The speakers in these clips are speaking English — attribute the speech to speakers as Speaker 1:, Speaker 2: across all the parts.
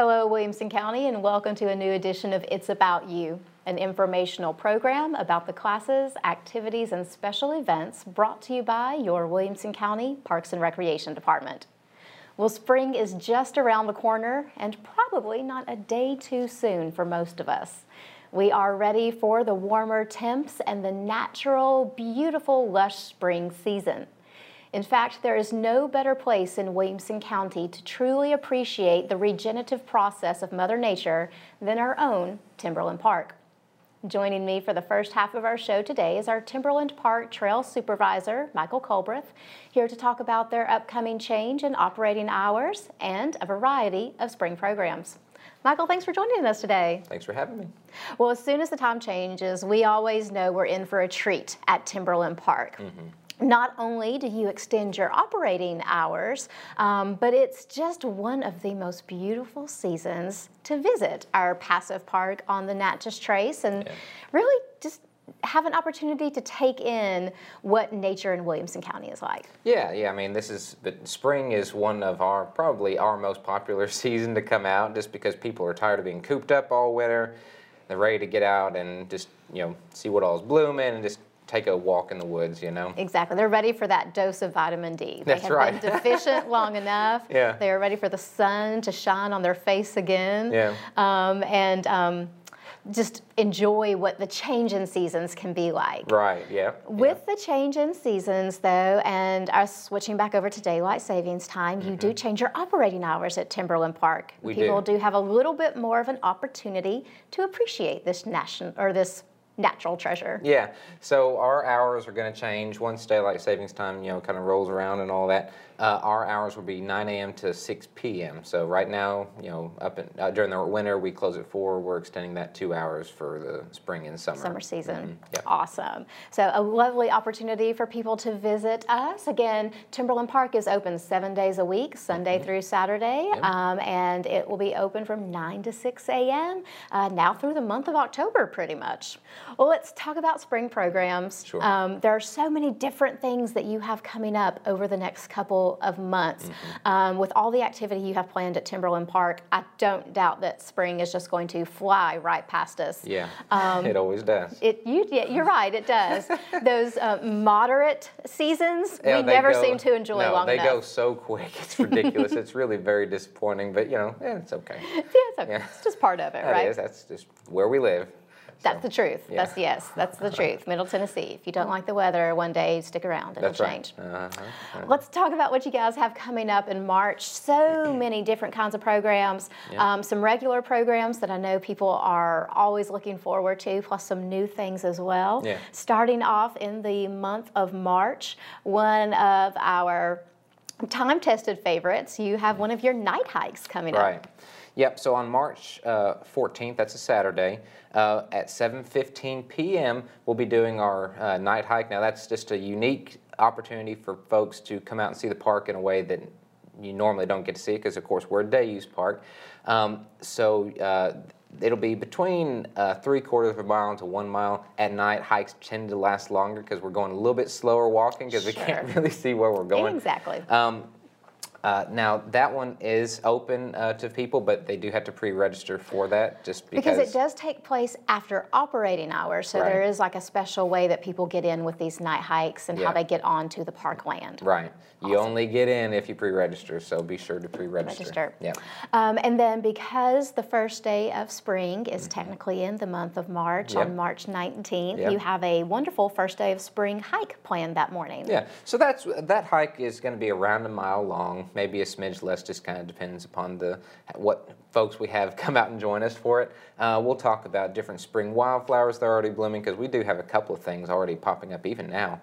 Speaker 1: Hello, Williamson County, and welcome to a new edition of It's About You, an informational program about the classes, activities, and special events brought to you by your Williamson County Parks and Recreation Department. Well, spring is just around the corner and probably not a day too soon for most of us. We are ready for the warmer temps and the natural, beautiful, lush spring season. In fact, there is no better place in Williamson County to truly appreciate the regenerative process of Mother Nature than our own Timberland Park. Joining me for the first half of our show today is our Timberland Park Trail Supervisor, Michael Culbreth, here to talk about their upcoming change in operating hours and a variety of spring programs. Michael, thanks for joining us today.
Speaker 2: Thanks for having me.
Speaker 1: Well, as soon as the time changes, we always know we're in for a treat at Timberland Park. Mm -hmm not only do you extend your operating hours, um, but it's just one of the most beautiful seasons to visit our passive park on the Natchez Trace and yeah. really just have an opportunity to take in what nature in Williamson County is like.
Speaker 2: Yeah, yeah. I mean, this is but spring is one of our probably our most popular season to come out, just because people are tired of being cooped up all winter. They're ready to get out and just you know see what all is blooming and just take a walk in the woods, you know?
Speaker 1: Exactly. They're ready for that dose of vitamin D.
Speaker 2: They That's
Speaker 1: have
Speaker 2: right.
Speaker 1: been deficient long enough.
Speaker 2: Yeah.
Speaker 1: They are ready for the sun to shine on their face again.
Speaker 2: Yeah.
Speaker 1: Um, and um, just enjoy what the change in seasons can be like.
Speaker 2: Right, yeah.
Speaker 1: With
Speaker 2: yeah.
Speaker 1: the change in seasons, though, and us switching back over to daylight savings time, you do mm-hmm. change your operating hours at Timberland Park.
Speaker 2: We
Speaker 1: People
Speaker 2: do.
Speaker 1: do have a little bit more of an opportunity to appreciate this national or this natural treasure.
Speaker 2: Yeah. So our hours are going to change once daylight savings time, you know, kind of rolls around and all that. Uh, our hours will be 9 a.m. to 6 p.m. So right now, you know, up in, uh, during the winter we close at four. We're extending that two hours for the spring and summer.
Speaker 1: Summer season.
Speaker 2: Mm-hmm. Yep.
Speaker 1: Awesome. So a lovely opportunity for people to visit us. Again, Timberland Park is open seven days a week, Sunday mm-hmm. through Saturday, um, and it will be open from 9 to 6 a.m. Uh, now through the month of October, pretty much. Well, let's talk about spring programs.
Speaker 2: Sure.
Speaker 1: Um, there are so many different things that you have coming up over the next couple of months. Mm-hmm. Um, with all the activity you have planned at Timberland Park, I don't doubt that spring is just going to fly right past us.
Speaker 2: Yeah, um, it always does.
Speaker 1: It, you, yeah, you're right, it does. Those uh, moderate seasons,
Speaker 2: yeah,
Speaker 1: we never
Speaker 2: go,
Speaker 1: seem to enjoy
Speaker 2: no,
Speaker 1: long
Speaker 2: they
Speaker 1: enough.
Speaker 2: go so quick. It's ridiculous. it's really very disappointing, but you know, yeah, it's okay.
Speaker 1: Yeah, it's okay. Yeah. It's just part of it,
Speaker 2: that
Speaker 1: right?
Speaker 2: Is. That's just where we live.
Speaker 1: That's the truth.
Speaker 2: Yeah.
Speaker 1: That's yes. That's the truth. Middle Tennessee. If you don't like the weather, one day stick around. It'll
Speaker 2: that's
Speaker 1: change.
Speaker 2: Right. Uh-huh. Uh-huh.
Speaker 1: Let's talk about what you guys have coming up in March. So many different kinds of programs.
Speaker 2: Yeah.
Speaker 1: Um, some regular programs that I know people are always looking forward to, plus some new things as well.
Speaker 2: Yeah.
Speaker 1: Starting off in the month of March, one of our time-tested favorites. You have one of your night hikes coming
Speaker 2: right.
Speaker 1: up.
Speaker 2: Right. Yep, so on March uh, 14th, that's a Saturday, uh, at 7.15 p.m., we'll be doing our uh, night hike. Now that's just a unique opportunity for folks to come out and see the park in a way that you normally don't get to see because, of course, we're a day-use park. Um, so uh, it'll be between uh, three quarters of a mile to one mile at night. Hikes tend to last longer because we're going a little bit slower walking because
Speaker 1: sure.
Speaker 2: we can't really see where we're going.
Speaker 1: Exactly.
Speaker 2: Um, uh, now that one is open uh, to people, but they do have to pre-register for that, just because.
Speaker 1: Because it does take place after operating hours, so
Speaker 2: right.
Speaker 1: there is like a special way that people get in with these night hikes and
Speaker 2: yeah.
Speaker 1: how they get onto the park land.
Speaker 2: Right.
Speaker 1: Awesome.
Speaker 2: You only get in if you pre-register, so be sure to pre-register.
Speaker 1: Register.
Speaker 2: Yeah.
Speaker 1: Um, and then because the first day of spring is
Speaker 2: mm-hmm.
Speaker 1: technically in the month of March,
Speaker 2: yep.
Speaker 1: on March 19th,
Speaker 2: yep.
Speaker 1: you have a wonderful first day of spring hike planned that morning.
Speaker 2: Yeah. So that's that hike is going to be around a mile long, maybe a smidge less. Just kind of depends upon the what folks we have come out and join us for it. Uh, we'll talk about different spring wildflowers that are already blooming because we do have a couple of things already popping up even now.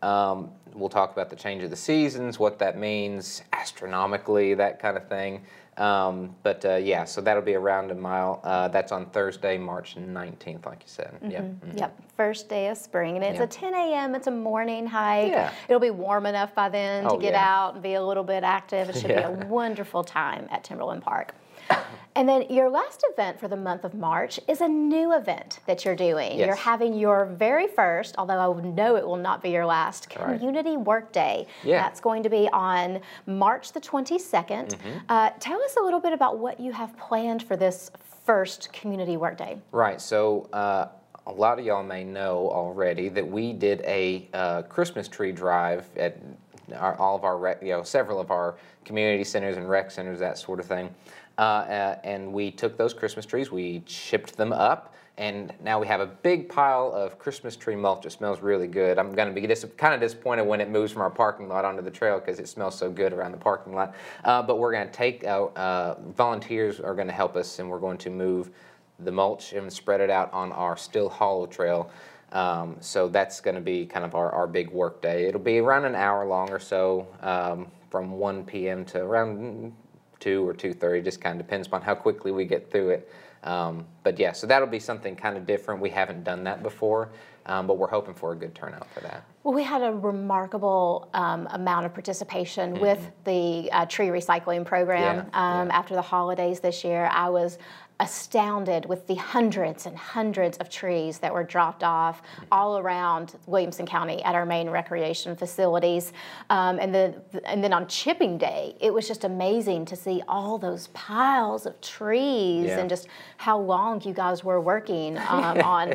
Speaker 2: Um, we'll talk about the change of the seasons, what that means astronomically, that kind of thing. Um, but uh, yeah, so that'll be around a mile. Uh, that's on Thursday, March 19th, like you said.
Speaker 1: Mm-hmm.
Speaker 2: Yep. Mm-hmm.
Speaker 1: Yep. First day of spring. And it's
Speaker 2: yep.
Speaker 1: a 10 a.m., it's a morning hike.
Speaker 2: Yeah.
Speaker 1: It'll be warm enough by then
Speaker 2: oh,
Speaker 1: to get
Speaker 2: yeah.
Speaker 1: out and be a little bit active. It should
Speaker 2: yeah.
Speaker 1: be a wonderful time at Timberland Park. And then your last event for the month of March is a new event that you're doing.
Speaker 2: Yes.
Speaker 1: You're having your very first, although I know it will not be your last,
Speaker 2: Right.
Speaker 1: Community Work Day.
Speaker 2: Yeah.
Speaker 1: That's going to be on March the 22nd.
Speaker 2: Mm-hmm.
Speaker 1: Uh, tell us a little bit about what you have planned for this first Community Work Day.
Speaker 2: Right. So uh, a lot of y'all may know already that we did a uh, Christmas tree drive at our, all of our rec, you know several of our community centers and rec centers that sort of thing. Uh, uh, and we took those Christmas trees, we chipped them up, and now we have a big pile of Christmas tree mulch. It smells really good. I'm going to be dis- kind of disappointed when it moves from our parking lot onto the trail because it smells so good around the parking lot. Uh, but we're going to take out, uh, volunteers are going to help us, and we're going to move the mulch and spread it out on our Still Hollow Trail. Um, so that's going to be kind of our, our big work day. It'll be around an hour long or so, um, from 1 p.m. to around 2 or 2.30, just kind of depends upon how quickly we get through it. Um, but yeah, so that'll be something kind of different. We haven't done that before, um, but we're hoping for a good turnout for that.
Speaker 1: Well, we had a remarkable um, amount of participation with the uh, tree recycling program
Speaker 2: Mm-hmm. Yeah,
Speaker 1: um,
Speaker 2: yeah.
Speaker 1: after the holidays this year. I was astounded with the hundreds and hundreds of trees that were dropped off all around Williamson County at our main recreation facilities. Um, and, the, and then on chipping day, it was just amazing to see all those piles of trees
Speaker 2: Yeah.
Speaker 1: and just how long you guys were working um, on.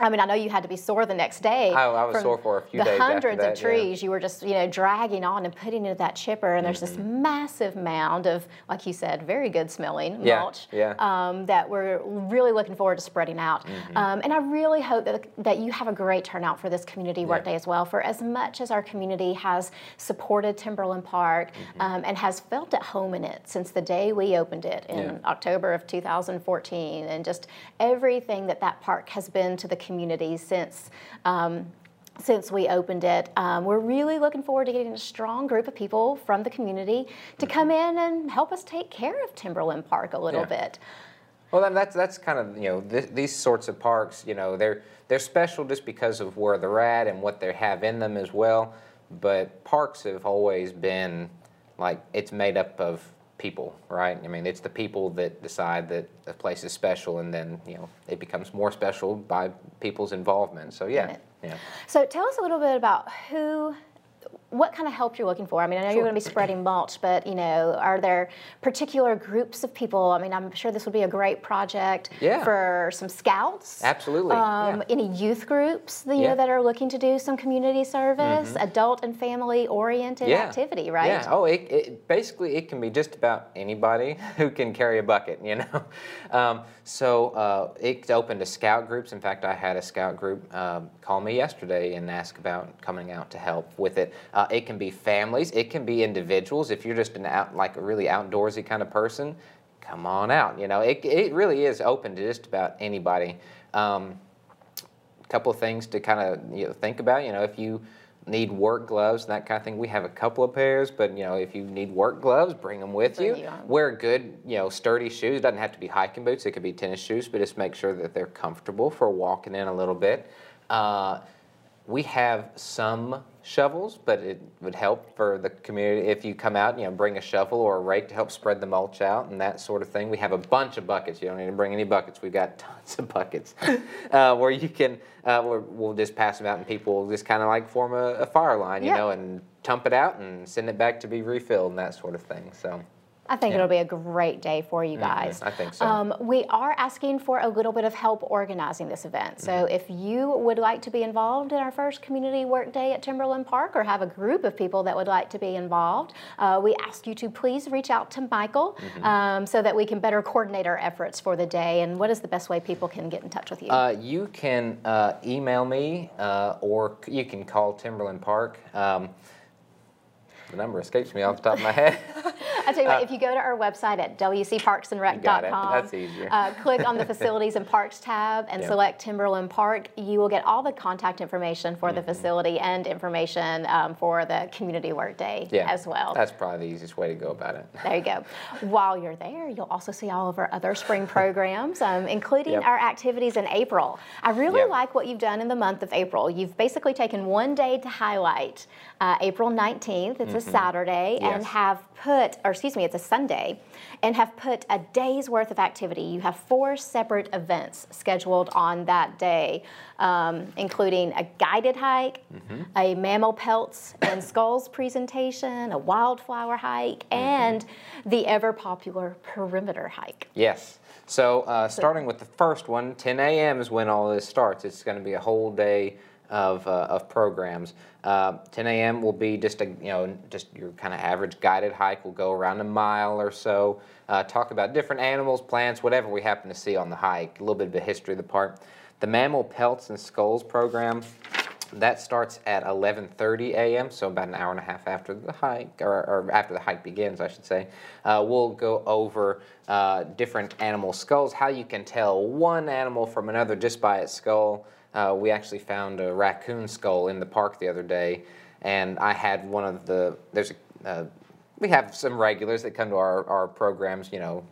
Speaker 1: I mean, I know you had to be sore the next day.
Speaker 2: I- I was sore for a few
Speaker 1: the
Speaker 2: days
Speaker 1: hundreds
Speaker 2: that,
Speaker 1: of
Speaker 2: yeah.
Speaker 1: trees you were just you know dragging on and putting into that chipper, and there's this massive mound of, like you said, very good smelling
Speaker 2: Yeah,
Speaker 1: mulch
Speaker 2: yeah.
Speaker 1: Um, that we're really looking forward to spreading out.
Speaker 2: Mm-hmm.
Speaker 1: Um, and I really hope that that you have a great turnout for this community work
Speaker 2: Yeah.
Speaker 1: day as well. For as much as our community has supported Timberland Park
Speaker 2: Mm-hmm.
Speaker 1: um, and has felt at home in it since the day we opened it in
Speaker 2: Yeah.
Speaker 1: October of 2014, and just everything that that park has been to the community since. Um, since we opened it, um, we're really looking forward to getting a strong group of people from the community to come in and help us take care of Timberland Park a little
Speaker 2: Yeah.
Speaker 1: bit.
Speaker 2: Well, then that's that's kind of you know th- these sorts of parks. You know they're they're special just because of where they're at and what they have in them as well. But parks have always been like it's made up of people, right? I mean, it's the people that decide that a place is special, and then you know it becomes more special by people's involvement. So yeah, yeah.
Speaker 1: So tell us a little bit about who, what kind of help you're looking for. I mean, I know you're going to be spreading mulch, but you know, are there particular groups of people? I mean, I'm sure this would be a great project
Speaker 2: Yeah.
Speaker 1: for some scouts.
Speaker 2: Absolutely,
Speaker 1: Um,
Speaker 2: yeah.
Speaker 1: Any youth groups that, you
Speaker 2: Yeah.
Speaker 1: know, that are looking to do some community service, adult and family oriented activity, right?
Speaker 2: Yeah. Oh, it, it basically it can be just about anybody who can carry a bucket. You know, um, so uh, it's open to scout groups. In fact, I had a scout group um, call me yesterday and ask about coming out to help with it. Uh, it can be families. It can be individuals. If you're just an out like a really outdoorsy kind of person, come on out. You know, it it really is open to just about anybody. Um, couple of things to kind of you know, think about. You know, if you need work gloves and that kind of thing, we have a couple of pairs. But you know, if you need work gloves, bring them with
Speaker 1: Bring
Speaker 2: you.
Speaker 1: you.
Speaker 2: Wear good, you know, sturdy shoes. It Doesn't have to be hiking boots. It could be tennis shoes, but just make sure that they're comfortable for walking in a little bit. Uh, we have some shovels, but it would help for the community if you come out, and you know, bring a shovel or a rake to help spread the mulch out and that sort of thing. We have a bunch of buckets. You don't need to bring any buckets. We've got tons of buckets uh, where you can, uh, where we'll just pass them out and people will just kind of like form a, a fire line, you
Speaker 1: Yeah.
Speaker 2: know, and dump it out and send it back to be refilled and that sort of thing. So,
Speaker 1: I think
Speaker 2: Yeah. Mm-hmm.
Speaker 1: it'll be a great day for you guys.
Speaker 2: I think so.
Speaker 1: Um, we are asking for a little bit of help organizing this event. So
Speaker 2: Mm-hmm.
Speaker 1: if you would like to be involved in our first community work day at Timberland Park or have a group of people that would like to be involved, uh, we ask you to please reach out to Michael
Speaker 2: Mm-hmm.
Speaker 1: um, so that we can better coordinate our efforts for the day. And what is the best way people can get in touch with you?
Speaker 2: Uh, you can uh, email me uh, or you can call Timberland Park. Um, the number escapes me off the top of my head.
Speaker 1: I tell you what, if you go to our website at wcparksandrec.com.
Speaker 2: That's easier.
Speaker 1: Uh, click on the Facilities and Parks tab and
Speaker 2: Yeah.
Speaker 1: select Timberland Park. You will get all the contact information for the
Speaker 2: Mm-hmm.
Speaker 1: facility and information um, for the community work day
Speaker 2: yeah,
Speaker 1: as well.
Speaker 2: That's probably the easiest way to go about it.
Speaker 1: There you go. While you're there, you'll also see all of our other spring programs, um, including
Speaker 2: Yep.
Speaker 1: our activities in April. I really
Speaker 2: Yep.
Speaker 1: like what you've done in the month of April. You've basically taken one day to highlight uh, April 19th. It's a Saturday and have put, or excuse me, it's a Sunday, and have put a day's worth of activity. You have four separate events scheduled on that day, um, including a guided hike, a mammal pelts and skulls presentation, a wildflower hike, and the ever popular perimeter hike.
Speaker 2: Yes. So uh, starting with the first one, 10 a.m. is when all this starts. It's going to be a whole day of, uh, of programs. Uh, 10 a.m. will be just a you know just your kind of average guided hike. We'll go around a mile or so, uh, talk about different animals, plants, whatever we happen to see on the hike. A little bit of the history of the park. The mammal pelts and skulls program that starts at 11:30 a.m., so about an hour and a half after the hike, or, or after the hike begins, I should say. Uh, we'll go over uh, different animal skulls, how you can tell one animal from another just by its skull. Uh, we actually found a raccoon skull in the park the other day, and I had one of the. There's a. Uh, we have some regulars that come to our, our programs, you know,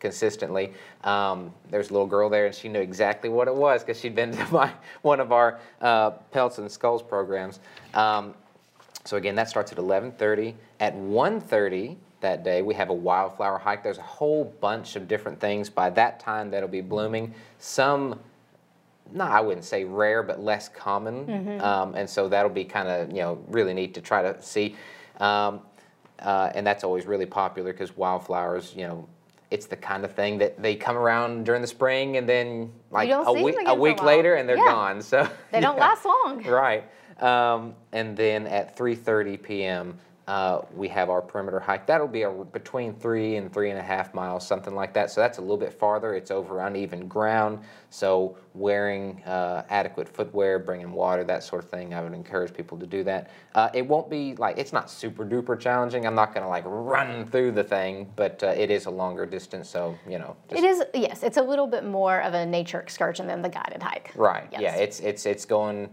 Speaker 2: consistently. Um, there's a little girl there, and she knew exactly what it was because she'd been to my one of our uh, pelts and skulls programs. Um, so again, that starts at 11:30. At 1:30 that day, we have a wildflower hike. There's a whole bunch of different things by that time that'll be blooming. Some no, I wouldn't say rare, but less common. Um, and so that'll be kind of you know really neat to try to see. Um, uh, and that's always really popular because wildflowers, you know, it's the kind of thing that they come around during the spring and then like a week a
Speaker 1: again for a
Speaker 2: week later and they're
Speaker 1: Yeah.
Speaker 2: gone. So
Speaker 1: They don't
Speaker 2: yeah.
Speaker 1: last long.
Speaker 2: Right. Um, and then at 3:30 p.m. Uh, we have our perimeter hike. That'll be a, between three and three and a half miles, something like that. So that's a little bit farther. It's over uneven ground. So wearing uh, adequate footwear, bringing water, that sort of thing. I would encourage people to do that. Uh, it won't be like it's not super duper challenging. I'm not going to like run through the thing, but uh, it is a longer distance. So you know, just
Speaker 1: It is, yes, it's a little bit more of a nature excursion than the guided hike.
Speaker 2: Right.
Speaker 1: Yes.
Speaker 2: Yeah. It's it's it's going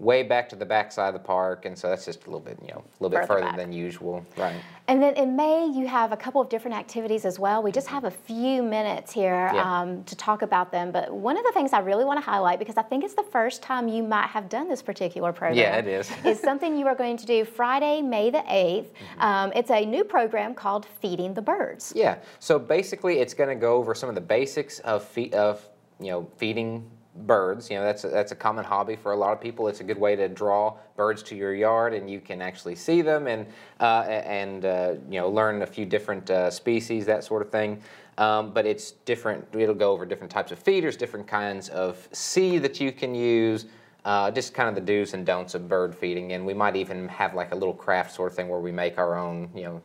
Speaker 2: way back to the backside of the park, and so that's just a little bit you know a little bit
Speaker 1: Further
Speaker 2: further
Speaker 1: back.
Speaker 2: than usual. Right.
Speaker 1: And then in May, you have a couple of different activities as well. We just have a few minutes here
Speaker 2: Yeah.
Speaker 1: um, to talk about them. But one of the things I really want to highlight, because I think it's the first time you might have done this particular program.
Speaker 2: Yeah, it is.
Speaker 1: is something you are going to do Friday, May the 8th.
Speaker 2: Mm-hmm.
Speaker 1: Um, it's a new program called Feeding the Birds.
Speaker 2: Yeah. So basically, it's going to go over some of the basics of fe- of you know feeding birds. You know that's a, that's a common hobby for a lot of people. It's a good way to draw birds to your yard, and you can actually see them and uh, and uh, you know learn a few different uh, species, that sort of thing. Um, but it's different. It'll go over different types of feeders, different kinds of seed that you can use. Uh, just kind of the do's and don'ts of bird feeding, and we might even have like a little craft sort of thing where we make our own, you know,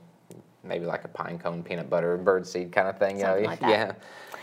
Speaker 2: maybe like a pine cone peanut butter bird seed kind of thing. you know,
Speaker 1: like that.
Speaker 2: Yeah.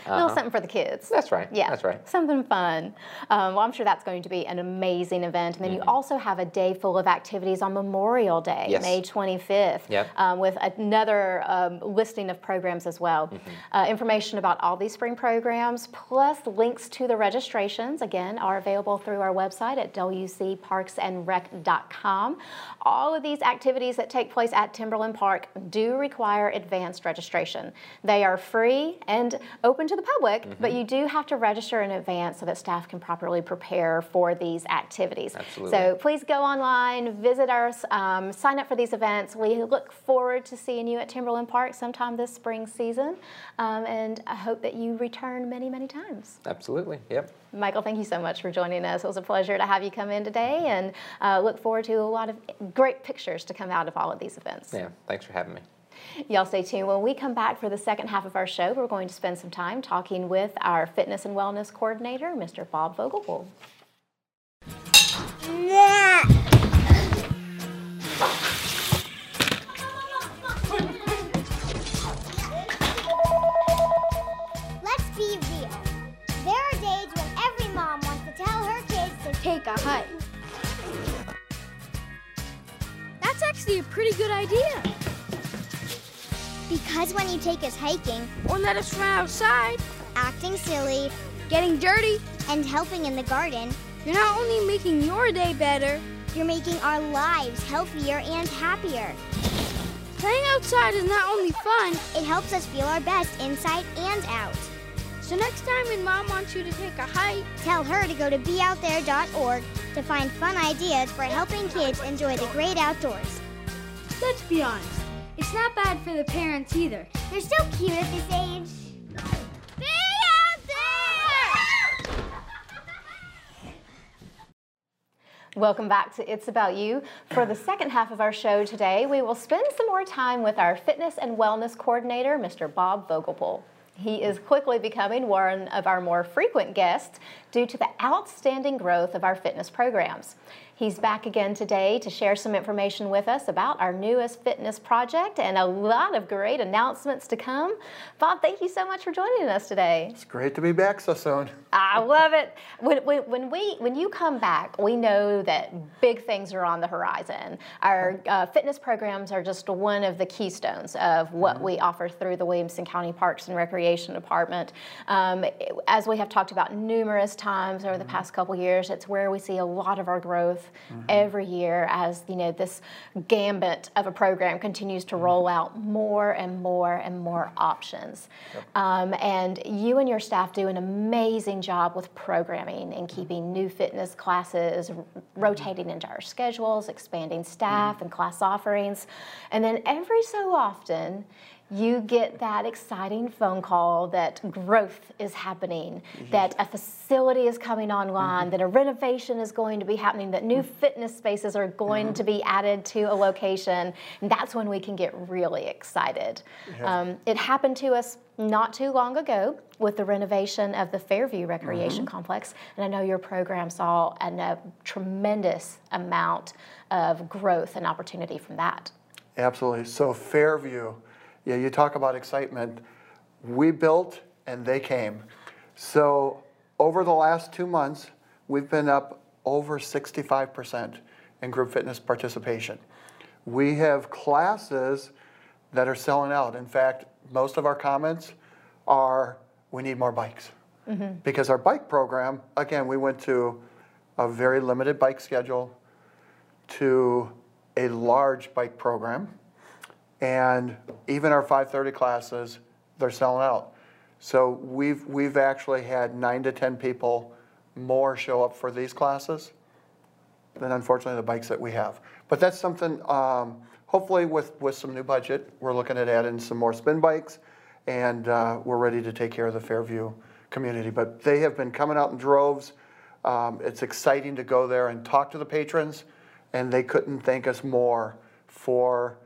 Speaker 1: A little
Speaker 2: Uh-huh.
Speaker 1: something for the kids.
Speaker 2: That's right.
Speaker 1: Yeah,
Speaker 2: That's right.
Speaker 1: Something fun. Um, well, I'm sure that's going to be an amazing event. And then you also have a day full of activities on Memorial Day,
Speaker 2: Mm-hmm. Yes.
Speaker 1: May 25th,
Speaker 2: Yep.
Speaker 1: um, with another um, listing of programs as well.
Speaker 2: Mm-hmm.
Speaker 1: Uh, information about all these spring programs, plus links to the registrations, again, are available through our website at wcparksandrec.com. All of these activities that take place at Timberland Park do require advanced registration. They are free and open to the public, but
Speaker 2: Mm-hmm.
Speaker 1: you do have to register in advance so that staff can properly prepare for these activities.
Speaker 2: Absolutely.
Speaker 1: So please go online, visit us, um, sign up for these events. We look forward to seeing you at Timberland Park sometime this spring season, um, and I hope that you return many, many times.
Speaker 2: Absolutely. Yep.
Speaker 1: Michael, thank you so much for joining us. It was a pleasure to have you come in today, and uh, look forward to a lot of great pictures to come out of all of these events.
Speaker 2: Yeah. Thanks for having me.
Speaker 1: Y'all stay tuned. When we come back for the second half of our show, we're going to spend some time talking with our fitness and wellness coordinator, Mr. Bob Vogelpohl.
Speaker 3: Let's be real. There are days when every mom wants to tell her kids to take a hike.
Speaker 4: That's actually a pretty good idea.
Speaker 3: Because when you take us hiking,
Speaker 4: Or let us run outside,
Speaker 3: acting silly,
Speaker 4: getting dirty.
Speaker 3: and helping in the garden,
Speaker 4: You're not only making your day better,
Speaker 3: you're making our lives healthier and happier.
Speaker 4: playing outside is not only fun.
Speaker 3: It helps us feel our best inside and out.
Speaker 4: So next time when mom wants you to take a hike,
Speaker 3: Tell her to go to beoutthere.org to find fun ideas for helping kids enjoy the great outdoors.
Speaker 4: Let's be honest, it's not bad for the parents either.
Speaker 3: They're so cute at this age.
Speaker 1: Welcome back to It's About You. For the second half of our show today, we will spend some more time with our fitness and wellness coordinator, Mr. Bob Vogelpohl. He is quickly becoming one of our more frequent guests due to the outstanding growth of our fitness programs. He's back again today to share some information with us about our newest fitness project and a lot of great announcements to come. Bob, thank you so much for joining us today.
Speaker 5: It's great to be back so soon.
Speaker 1: I love it. When, when, when, we, when you come back, we know that big things are on the horizon. Our uh, fitness programs are just one of the keystones of what we offer through the Williamson County Parks and Recreation Department. Um, as we have talked about numerous times over the past couple years, it's where we see a lot of our growth every year as you know this gambit of a program continues to roll out more and more and more options. Um, and you and your staff do an amazing job with programming and keeping new fitness classes rotating into our schedules, expanding staff and class offerings. And then every so often, you get that exciting phone call that growth is happening, mm-hmm. that a facility is coming online, mm-hmm. that a renovation is going to be happening, that new mm-hmm. fitness spaces are going to be added to a location. And that's when we can get really excited. Um, it happened to us not too long ago with the renovation of the Fairview Recreation Complex. And I know your program saw an, a tremendous amount of growth and opportunity from that.
Speaker 5: Absolutely. So Fairview, yeah, you talk about excitement. We built and they came. So over the last two months, we've been up over 65% in group fitness participation. We have classes that are selling out. In fact, most of our comments are we need more bikes. Mm-hmm. Because our bike program, again, we went to a very limited bike schedule to a large bike program. And even our 530 classes, they're selling out. So we've, we've actually had nine to 10 people more show up for these classes than unfortunately the bikes that we have. But that's something, um, hopefully with, with some new budget, we're looking at adding some more spin bikes and uh, we're ready to take care of the Fairview community. But they have been coming out in droves. Um, it's exciting to go there and talk to the patrons and they couldn't thank us more for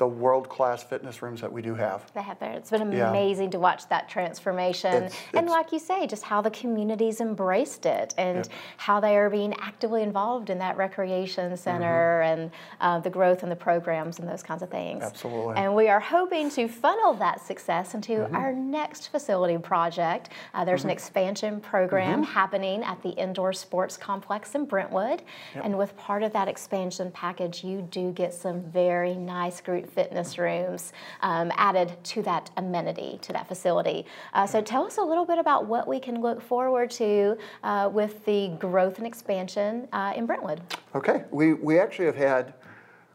Speaker 5: the world-class fitness rooms that we do have.
Speaker 1: They have there. It's been
Speaker 5: Yeah.
Speaker 1: amazing to watch that transformation.
Speaker 5: It's-
Speaker 1: and
Speaker 5: it's-
Speaker 1: like you say, just how the communities embraced it and
Speaker 5: Yep.
Speaker 1: how they are being actively involved in that recreation center and uh, the growth in the programs and those kinds of things.
Speaker 5: Absolutely.
Speaker 1: And we are hoping to funnel that success into our next facility project. Uh, there's an expansion program happening at the indoor sports complex in Brentwood. And with part of that expansion package, you do get some very nice group fitness rooms um, added to that amenity, to that facility. Uh, so tell us a little bit about what we can look forward to uh, with the growth and expansion uh, in Brentwood.
Speaker 5: Okay, we, we actually have had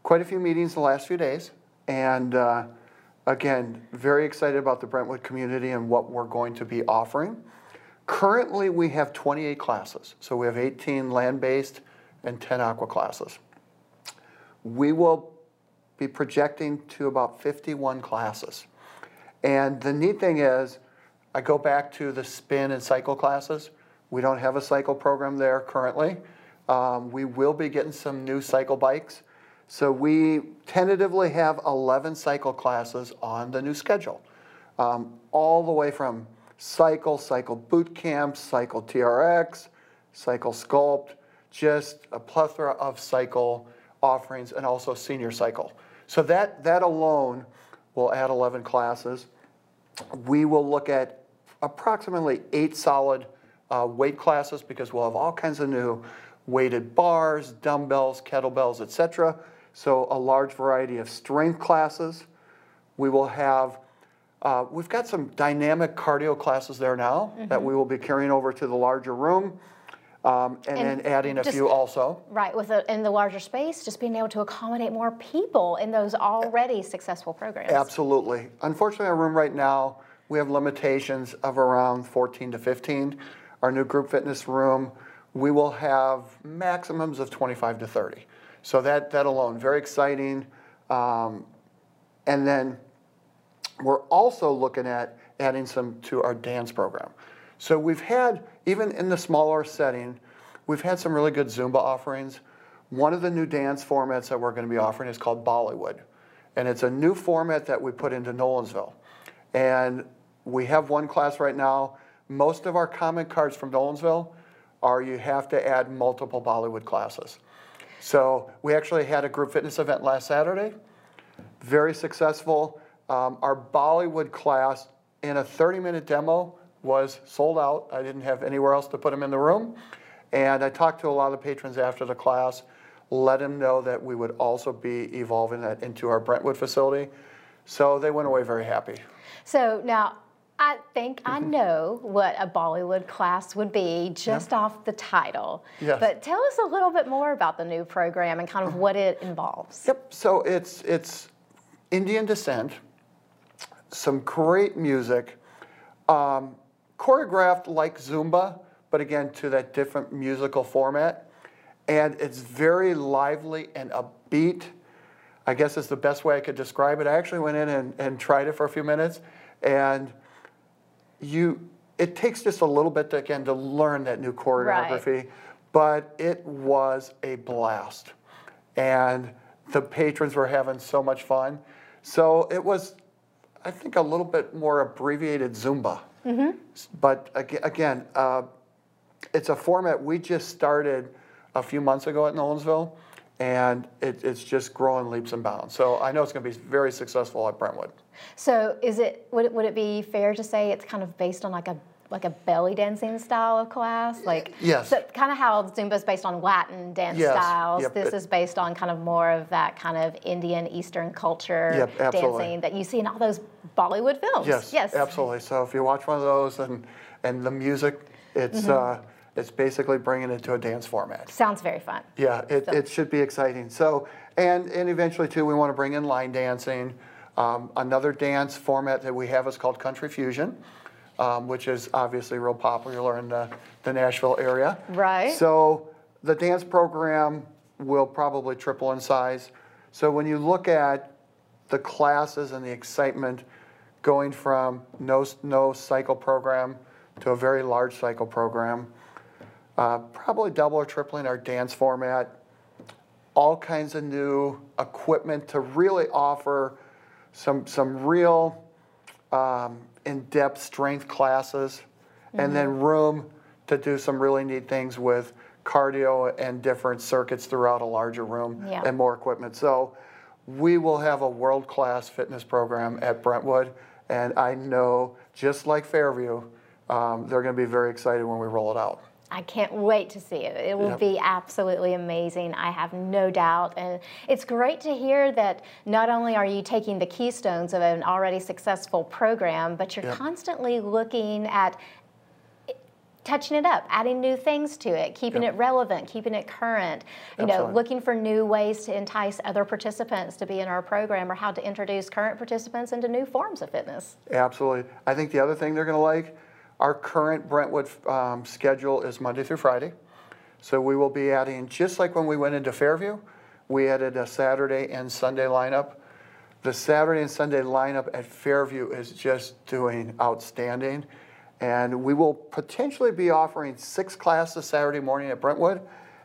Speaker 5: quite a few meetings the last few days. And uh, again, very excited about the Brentwood community and what we're going to be offering. Currently, we have 28 classes. So we have 18 land-based and 10 aqua classes. We will be projecting to about 51 classes. And the neat thing is, I go back to the spin and cycle classes. We don't have a cycle program there currently. Um, we will be getting some new cycle bikes. So we tentatively have 11 cycle classes on the new schedule. Um, all the way from cycle, cycle boot camp, cycle TRX, cycle sculpt, just a plethora of cycle offerings and also senior cycle. So that, that alone will add 11 classes. We will look at approximately eight solid uh, weight classes because we'll have all kinds of new weighted bars, dumbbells, kettlebells, etc. So a large variety of strength classes. We will have, uh, we've got some dynamic cardio classes there now that we will be carrying over to the larger room. Um, and,
Speaker 1: And
Speaker 5: then adding a
Speaker 1: just-
Speaker 5: few also.
Speaker 1: Right, with the, in the larger space, just being able to accommodate more people in those already successful programs.
Speaker 5: Absolutely. Unfortunately, our room right now, we have limitations of around 14 to 15. Our new group fitness room, we will have maximums of 25 to 30. So that, that alone, very exciting. Um, and then we're also looking at adding some to our dance program. So we've had, even in the smaller setting, we've had some really good Zumba offerings. One of the new dance formats that we're going to be offering is called Bollywood. And it's a new format that we put into Nolensville. And we have one class right now. Most of our comment cards from Nolensville are you have to add multiple Bollywood classes. So we actually had a group fitness event last Saturday, very successful. Um, our Bollywood class in a 30 minute demo was sold out. I didn't have anywhere else to put them in the room. And I talked to a lot of the patrons after the class, let them know that we would also be evolving that into our Brentwood facility. So they went away very happy.
Speaker 1: So now, I think I know what a Bollywood class would be just off the title.
Speaker 5: Yes.
Speaker 1: But tell us a little bit more about the new program and kind of what it involves.
Speaker 5: Yep. So it's it's Indian descent, some great music, um, choreographed like Zumba, but again to that different musical format, and it's very lively and upbeat. I guess is the best way I could describe it. I actually went in and, and tried it for a few minutes, and you it takes just a little bit to, again to learn that new choreography, but it was a blast, and the patrons were having so much fun. So it was, I think, a little bit more abbreviated Zumba. But again, uh, it's a format we just started a few months ago at Nolensville, and it, it's just growing leaps and bounds. So I know it's going to be very successful at Brentwood.
Speaker 1: So is it would, it would it be fair to say it's kind of based on like a like a belly dancing style of class? Like
Speaker 5: Yes.
Speaker 1: so kind of how Zumba is based on Latin dance
Speaker 5: Yes.
Speaker 1: styles.
Speaker 5: Yep.
Speaker 1: This
Speaker 5: It-
Speaker 1: is based on kind of more of that kind of Indian Eastern culture
Speaker 5: Yep,
Speaker 1: dancing that you see in all those Bollywood films.
Speaker 5: Yes,
Speaker 1: Yes.
Speaker 5: absolutely. So if you watch one of those and, and the music, it's,
Speaker 1: Mm-hmm.
Speaker 5: uh, it's basically bringing it to a dance format.
Speaker 1: Sounds very fun.
Speaker 5: Yeah, it,
Speaker 1: So-
Speaker 5: it should be exciting. So, and, and eventually too, we want to bring in line dancing. Um, another dance format that we have is called Country Fusion, um, which is obviously real popular in the, the Nashville area.
Speaker 1: Right.
Speaker 5: So the dance program will probably triple in size. So when you look at the classes and the excitement going from no, no cycle program to a very large cycle program, uh, probably double or tripling our dance format, all kinds of new equipment to really offer some, some real um, in-depth strength classes, and then room to do some really neat things with cardio and different circuits throughout a larger room
Speaker 1: Yeah.
Speaker 5: and more equipment. So we will have a world-class fitness program at Brentwood, and I know, just like Fairview, um, they're going to be very excited when we roll it out.
Speaker 1: I can't wait to see it. It will
Speaker 5: Yep.
Speaker 1: be absolutely amazing. I have no doubt. And it's great to hear that not only are you taking the keystones of an already successful program, but you're
Speaker 5: Yep.
Speaker 1: constantly looking at touching it up, adding new things to it, keeping
Speaker 5: Yep.
Speaker 1: it relevant, keeping it current. You know, looking for new ways to entice other participants to be in our program or how to introduce current participants into new forms of fitness.
Speaker 5: Absolutely. I think the other thing they're going to like, our current Brentwood um, schedule is Monday through Friday. So we will be adding, just like when we went into Fairview, we added a Saturday and Sunday lineup. The Saturday and Sunday lineup at Fairview is just doing outstanding. And we will potentially be offering six classes Saturday morning at Brentwood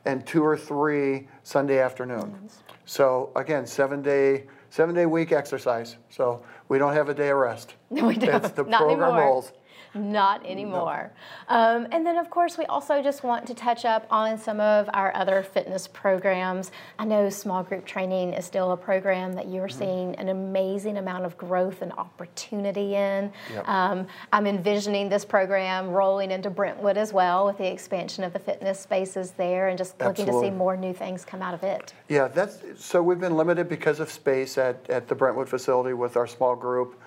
Speaker 5: and two or three Sunday afternoon. So again, seven day, seven day week exercise. So we don't have a day of rest.
Speaker 1: No, we don't.
Speaker 5: It's the
Speaker 1: Not
Speaker 5: program
Speaker 1: anymore.
Speaker 5: rolls.
Speaker 1: Not anymore. Um, and then, of course, we also just want to touch up on some of our other fitness programs. I know small group training is still a program that you're seeing an amazing amount of growth and opportunity in.
Speaker 5: Yep.
Speaker 1: Um, I'm envisioning this program rolling into Brentwood as well with the expansion of the fitness spaces there and just looking to see more new things come out of it.
Speaker 5: Yeah, that's, so we've been limited because of space at, at the Brentwood facility with our small group.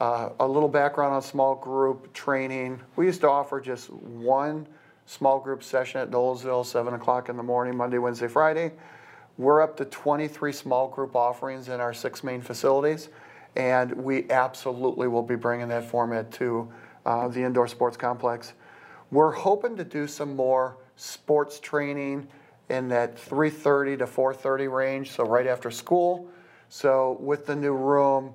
Speaker 5: Uh, a little background on small group training. We used to offer just one small group session at Nolensville, 7 o'clock in the morning, Monday, Wednesday, Friday. We're up to 23 small group offerings in our six main facilities, and we absolutely will be bringing that format to uh, the indoor sports complex. We're hoping to do some more sports training in that 3:30 to 4:30 range, so right after school, So with the new room,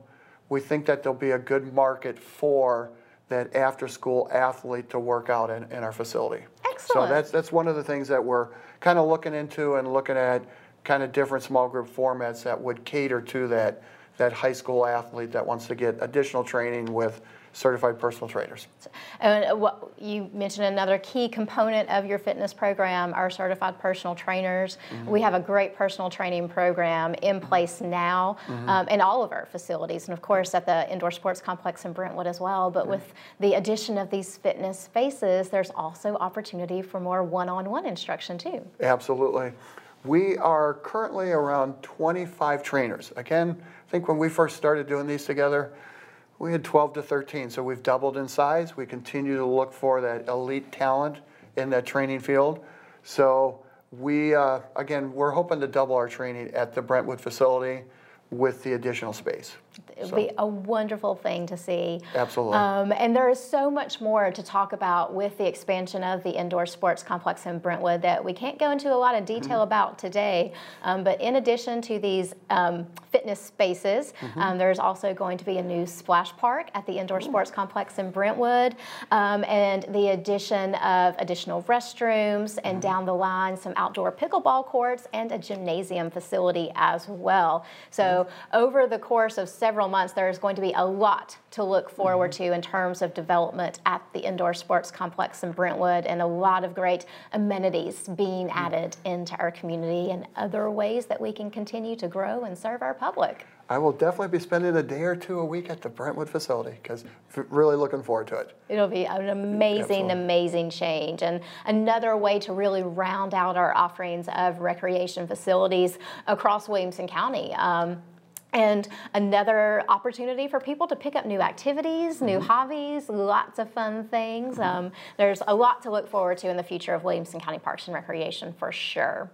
Speaker 5: we think that there'll be a good market for that after-school athlete to work out in, in our facility.
Speaker 1: Excellent.
Speaker 5: So that's, that's one of the things that we're kind of looking into and looking at kind of different small group formats that would cater to that, that high school athlete that wants to get additional training with certified personal trainers.
Speaker 1: And what, you mentioned another key component of your fitness program are certified personal trainers. We have a great personal training program in place now um, in all of our facilities, and of course at the indoor sports complex in Brentwood as well. But with the addition of these fitness spaces, there's also opportunity for more one-on-one instruction too.
Speaker 5: Absolutely. We are currently around 25 trainers. Again, I think when we first started doing these together, we had 12 to 13, so we've doubled in size. We continue to look for that elite talent in that training field. So we, uh, again, we're hoping to double our training at the Brentwood facility with the additional space.
Speaker 1: It
Speaker 5: So-
Speaker 1: would be a wonderful thing to see.
Speaker 5: Absolutely.
Speaker 1: Um, and there is so much more to talk about with the expansion of the indoor sports complex in Brentwood that we can't go into a lot of detail
Speaker 5: Mm-hmm.
Speaker 1: about today. Um, but in addition to these um, fitness spaces,
Speaker 5: Mm-hmm.
Speaker 1: um, there's also going to be a new splash park at the indoor sports complex in Brentwood, um, and the addition of additional restrooms, and
Speaker 5: Mm-hmm.
Speaker 1: down the line, some outdoor pickleball courts and a gymnasium facility as well. So, over the course of several months, there is going to be a lot to look forward to in terms of development at the indoor sports complex in Brentwood, and a lot of great amenities being added into our community and other ways that we can continue to grow and serve our public.
Speaker 5: I will definitely be spending a day or two a week at the Brentwood facility because really looking forward to it.
Speaker 1: It'll be an amazing,
Speaker 5: Absolutely.
Speaker 1: amazing change, and another way to really round out our offerings of recreation facilities across Williamson County. Um, and another opportunity for people to pick up new activities, new hobbies, lots of fun things. Um, there's a lot to look forward to in the future of Williamson County Parks and Recreation for sure.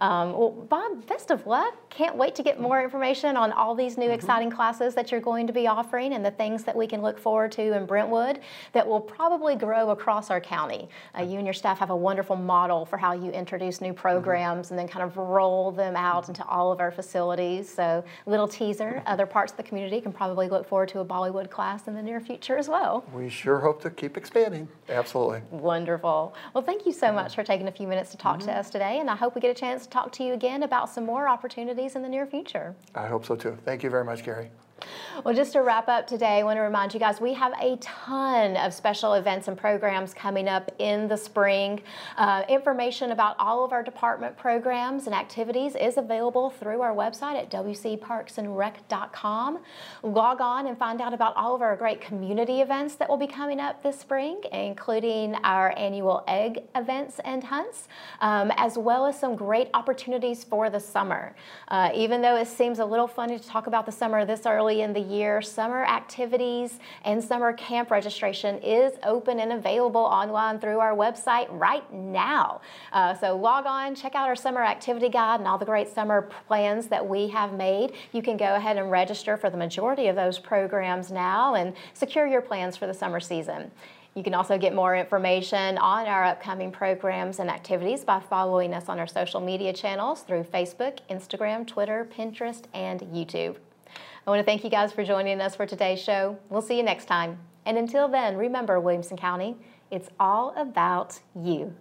Speaker 1: Um, well, Bob, best of luck. Can't wait to get more information on all these new mm-hmm. exciting classes that you're going to be offering and the things that we can look forward to in Brentwood that will probably grow across our county. Uh, you and your staff have a wonderful model for how you introduce new mm-hmm. programs and then kind of roll them out mm-hmm. into all of our facilities. So, little teaser, other parts of the community can probably look forward to a Bollywood class in the near future as well.
Speaker 5: We sure hope to keep expanding. Absolutely.
Speaker 1: Wonderful. Well, thank you so much for taking a few minutes to talk to us today, and I hope we get a chance to talk to you again about some more opportunities in the near future.
Speaker 5: I hope so too. Thank you very much, Kerri.
Speaker 1: Well, just to wrap up today, I want to remind you guys we have a ton of special events and programs coming up in the spring. Uh, information about all of our department programs and activities is available through our website at wcparksandrec.com. Log on and find out about all of our great community events that will be coming up this spring, including our annual egg events and hunts, um, as well as some great opportunities for the summer. Uh, even though it seems a little funny to talk about the summer this early in the year, summer activities and summer camp registration is open and available online through our website right now. Uh, so log on, check out our summer activity guide and all the great summer plans that we have made. You can go ahead and register for the majority of those programs now and secure your plans for the summer season. You can also get more information on our upcoming programs and activities by following us on our social media channels through Facebook, Instagram, Twitter, Pinterest, and YouTube. I want to thank you guys for joining us for today's show. We'll see you next time. And until then, remember, Williamson County, it's all about you.